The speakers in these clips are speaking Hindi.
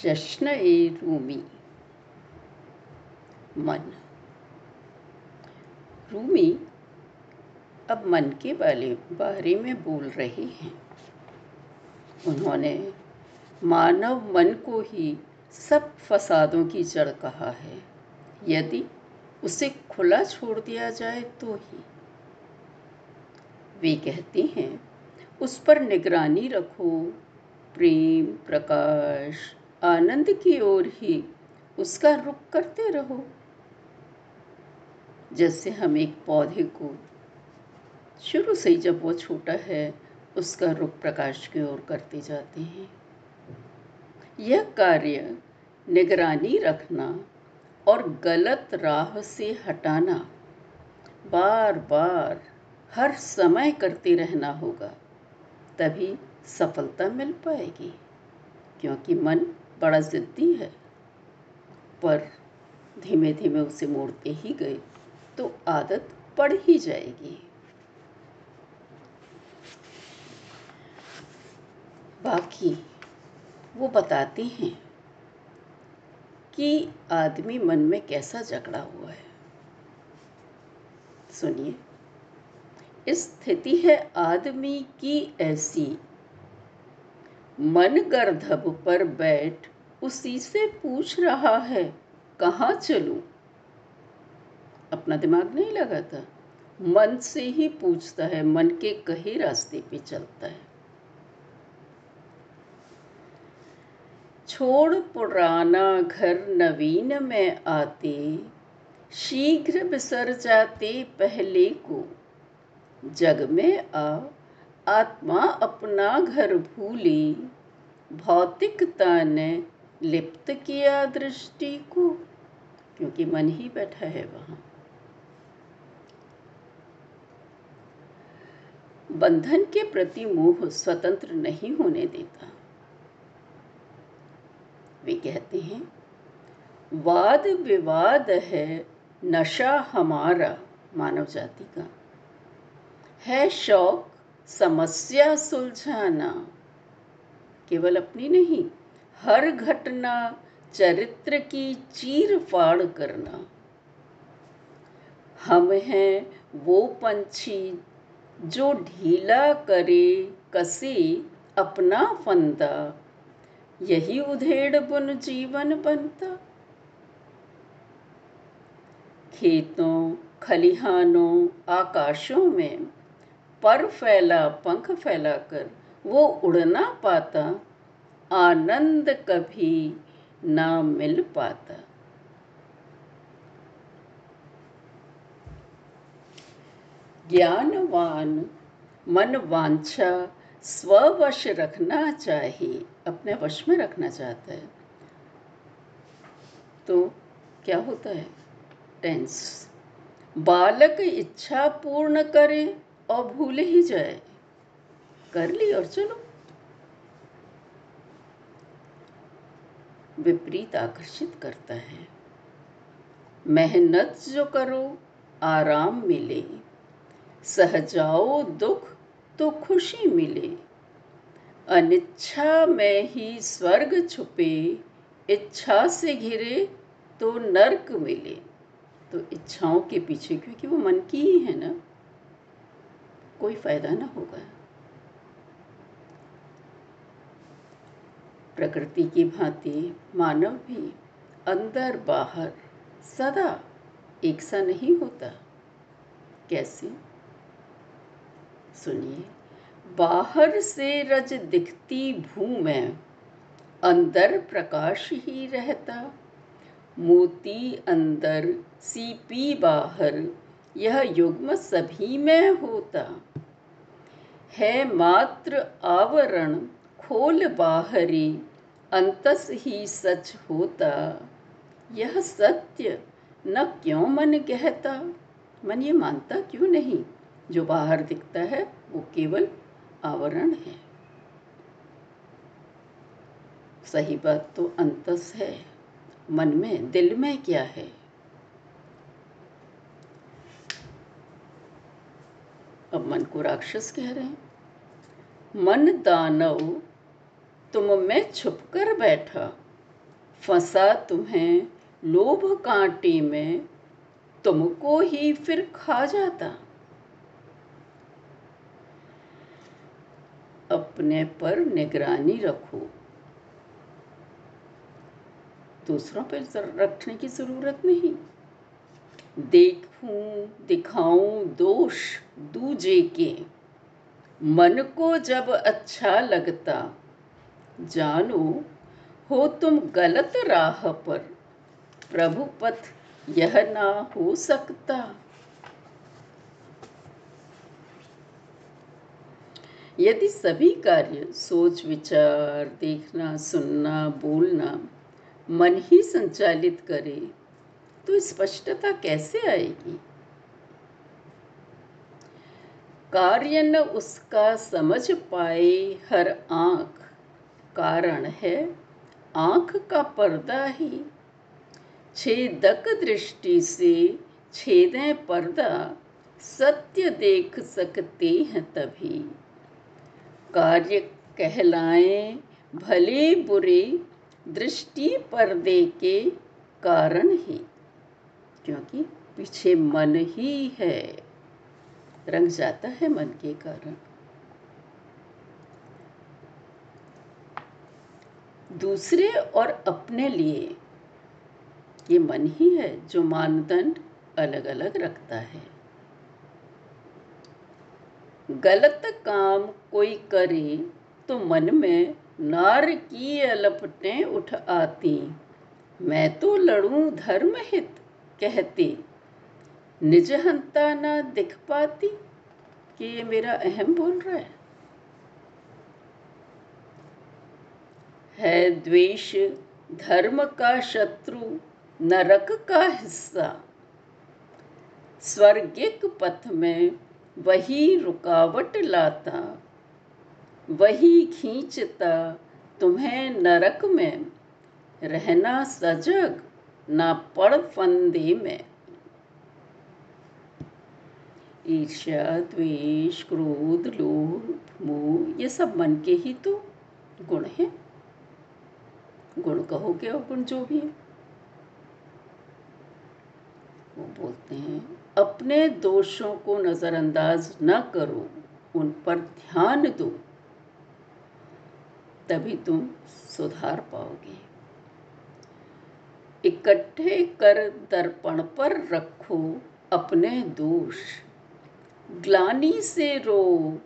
जश्न ए रूमी। मन। रूमी अब मन के बारे बारे में बोल रहे हैं। उन्होंने मानव मन को ही सब फसादों की जड़ कहा है। यदि उसे खुला छोड़ दिया जाए तो ही। वे कहते हैं, उस पर निगरानी रखो। प्रेम, प्रकाश आनंद की ओर ही उसका रुख करते रहो। जैसे हम एक पौधे को शुरू से ही जब वो छोटा है, उसका रुख प्रकाश की ओर करते जाते हैं। यह कार्य निगरानी रखना और गलत राह से हटाना बार बार हर समय करते रहना होगा, तभी सफलता मिल पाएगी, क्योंकि मन बड़ा ज़िद्दी है। पर धीमे धीमे उसे मोड़ते ही गए तो आदत पड़ ही जाएगी। बाकी वो बताते हैं कि आदमी मन में कैसा जकड़ा हुआ है। सुनिए। स्थिति है आदमी की ऐसी। मन गर्धब पर बैठ उसी से पूछ रहा है, कहाँ चलूँ? अपना दिमाग नहीं लगाता। मन से ही पूछता है, मन के कहे रास्ते पे चलता है। छोड़ पुराना घर नवीन में आते, शीघ्र बिसर जाते पहले को। जग में आ, आत्मा अपना घर भूली, भौतिकता ने लिप्त किया दृष्टि को, क्योंकि मन ही बैठा है वहाँ। बंधन के प्रति मोह स्वतंत्र नहीं होने देता। वे कहते हैं, वाद विवाद है नशा हमारा मानव जाति का। है शौक, समस्या सुलझाना, केवल अपनी नहीं हर घटना चरित्र की चीर फाड़ करना। हम हैं वो पंछी जो ढीला करे, कसे अपना फंदा। यही उधेड़ बुन जीवन बनता। खेतों, खलिहानों, आकाशों में पर फैला, पंख फैलाकर वो उड़ना पाता। आनंद कभी ना मिल पाता। ज्ञानवान मन वांछा स्ववश रखना चाहिए, अपने वश में रखना चाहता है। तो क्या होता है? टेंस बालक इच्छा पूर्ण करे और भूल ही जाए। कर ली और चलो। विपरीत आकर्षित करता है। मेहनत जो करो, आराम मिले। सहजाओ दुख तो खुशी मिले। अनिच्छा में ही स्वर्ग छुपे, इच्छा से घिरे तो नरक मिले। तो इच्छाओं के पीछे, क्योंकि वो मन की ही है ना, कोई फ़ायदा ना होगा। प्रकृति की भांति मानव भी अंदर बाहर सदा एक सा नहीं होता। कैसे? सुनिए। बाहर से रज दिखती भू में, अंदर प्रकाश ही रहता। मोती अंदर सीपी बाहर, यह युग्म सभी में होता। है मात्र आवरण खोल बाहरी अंतस ही सच होता। यह सत्य न क्यों मन कहता? मन ये मानता क्यों नहीं? जो बाहर दिखता है, वो केवल आवरण है। सही बात तो अंतस है। मन में, दिल में क्या है? अब मन को राक्षस कह रहे हैं। मन दानव तुम में छुप कर बैठा। फंसा तुम्हें लोभ कांटे में, तुमको ही फिर खा जाता। अपने पर निगरानी रखो। दूसरों पर रखने की ज़रूरत नहीं। देखूँ, दिखाऊँ दोष दूजे के। मन को जब अच्छा लगता जानो, हो तुम गलत राह पर। प्रभु पथ यह ना हो सकता। यदि सभी कार्य सोच, विचार, देखना, सुनना, बोलना, मन ही संचालित करे तो स्पष्टता कैसे आएगी? कार्य न उसका समझ पाए हर आँख कारण है आँख का पर्दा ही। छेदक दृष्टि से छेदें पर्दा सत्य देख सकते हैं तभी। कार्य कहलाएँ भले बुरे, दृष्टि पर्दे के कारण ही, क्योंकि पीछे मन ही है। रंग जाता है मन के कारण। दूसरे और अपने लिए। ये मन ही है जो मानदंड अलग अलग रखता है। गलत काम कोई करे तो मन में नार की अलपटें उठ आती। मैं तो लड़ूं धर्म हित कहती। निज हंता ना दिख पाती कि ये मेरा अहम बोल रहा है। है द्वेष, धर्म का शत्रु, नरक का हिस्सा। स्वर्गिक पथ में वही रुकावट लाता, वही खींचता तुम्हें नरक में। रहना सजग, ना पड़ फंदे में। ईर्ष्या, द्वेष, क्रोध, लोभ, मोह, ये सब मन के ही तो गुण हैं। गुण कहोगे और गुण जो भी है। वो बोलते हैं, अपने दोषों को नज़रअंदाज न करो, उन पर ध्यान दो, तभी तुम सुधार पाओगे। इकट्ठे कर दर्पण पर रखो अपने दोष। ग्लानी से रो,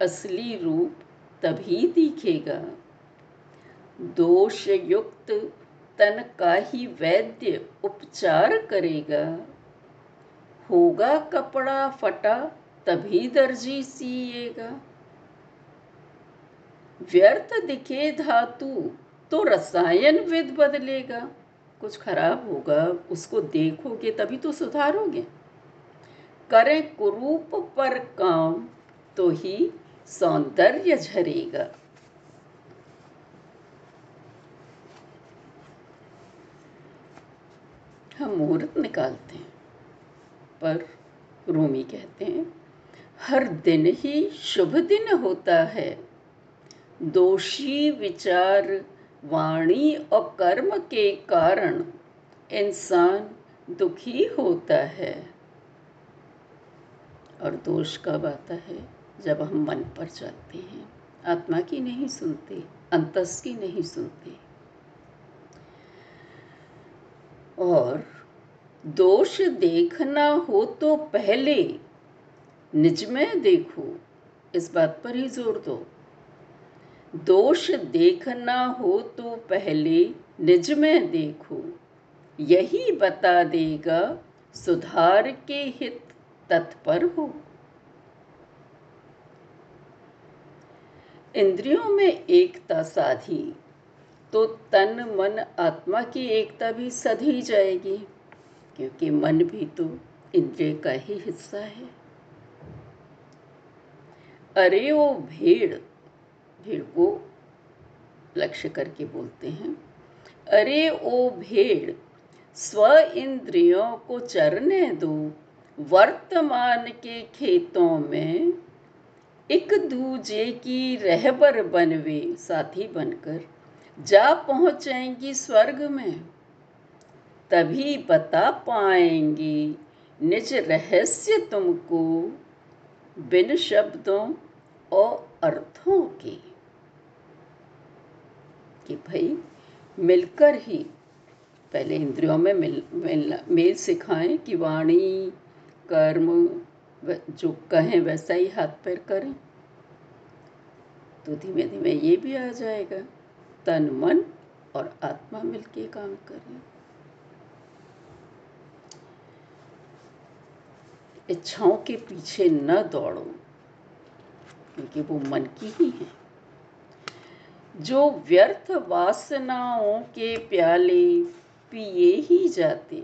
असली रूप तभी दिखेगा। दोष युक्त तन का ही वैद्य उपचार करेगा। होगा कपड़ा फटा, तभी दर्जी सिएगा। व्यर्थ दिखे धातु तो रसायन विद बदलेगा। कुछ खराब होगा, उसको देखोगे तभी तो सुधारोगे। करें कुरूप पर काम तो ही सौंदर्य झरेगा। हम मुहूर्त निकालते हैं। पर रूमी कहते हैं, हर दिन ही शुभ दिन होता है। दोषी विचार, वाणी और कर्म के कारण इंसान दुखी होता है। और दोष कब आता है, जब हम मन पर चलते हैं, आत्मा की नहीं सुनते, अंतस की नहीं सुनते और दोष देखना हो तो पहले निज में देखो। इस बात पर ही ज़ोर दो। दोष देखना हो तो पहले निज में देखो। यही बता देगा सुधार के हित तत्पर हो। इंद्रियों में एकता साधी। तो तन, मन, आत्मा की एकता भी सधी जाएगी, क्योंकि मन भी तो इंद्रिय का ही हिस्सा है। अरे वो भेड़ भेड़ को लक्ष्य करके बोलते हैं, अरे ओ भेड़, स्व इंद्रियों को चरने दो, वर्तमान के खेतों में एक दूजे की रहबर बनवे, साथी बनकर। जा पहुंचेंगी स्वर्ग में, तभी बता पाएँगी निज रहस्य तुमको, बिन शब्दों और अर्थों के। कि भाई, मिलकर ही पहले इंद्रियों में मिल मिल, मेल सिखाएँ कि वाणी, कर्म जो कहें वैसा ही हाथ पैर करें तो धीमे धीमे ये भी आ जाएगा। तन, मन और आत्मा मिलके काम करें। इच्छाओं के पीछे न दौड़ो, क्योंकि वो मन की ही है। जो व्यर्थ वासनाओं के प्याले पिए ही जाते,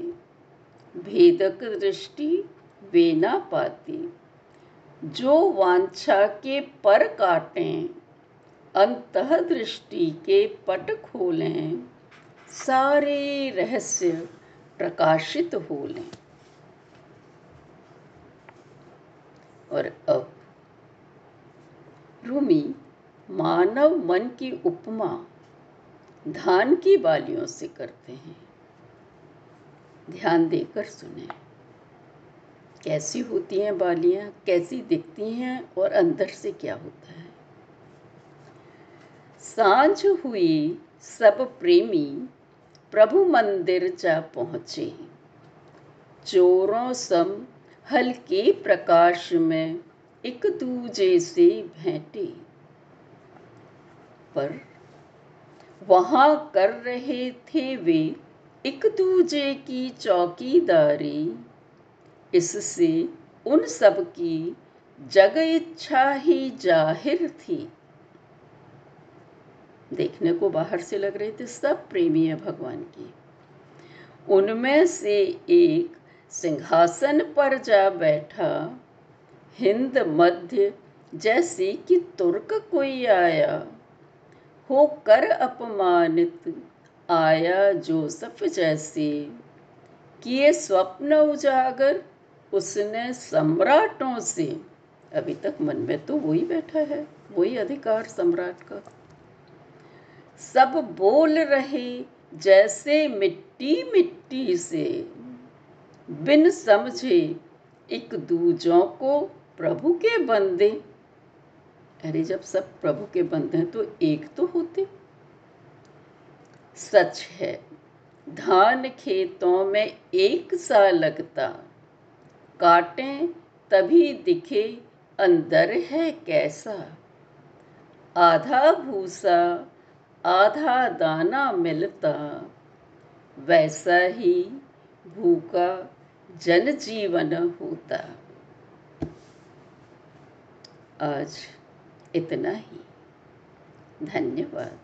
भेदक दृष्टि वे ना पाते। जो वांछा के पर काटें अंतः दृष्टि के पट खोलें, सारे रहस्य प्रकाशित हो लें और अब, रूमी मानव मन की उपमा धान की बालियों से करते हैं। ध्यान देकर सुने। कैसी होती हैं बालियाँ, कैसी दिखती हैं और अंदर से क्या होता है? साँझ हुई सब प्रेमी प्रभु मंदिर जा पहुँचे। चोरों सम हल्के प्रकाश में एक दूजे से भेंटे। पर वहाँ कर रहे थे वे एक दूजे की चौकीदारी। इससे उन सब की जग इच्छा ही ज़ाहिर थी। देखने को बाहर से लग रहे थे, सब प्रेमी है भगवान की। उनमें से एक सिंहासन पर जा बैठा, हिंद मध्य जैसे कि तुर्क कोई आया हो कर अपमानित आया जोसफ जैसे। किए स्वप्न उजागर उसने सम्राटों से। अभी तक मन में तो वही बैठा है, वही अधिकार सम्राट का। सब बोल रहे जैसे मिट्टी मिट्टी से। बिन समझे एक दूजों को प्रभु के बंदे अरे जब सब प्रभु के बंदे हैं तो एक तो होते। सच है, धान खेतों में एक सा लगता। काटें तभी दिखे अंदर है कैसा। आधा भूसा आधा दाना मिलता। वैसा ही भूखा जनजीवन होता। आज इतना ही। धन्यवाद।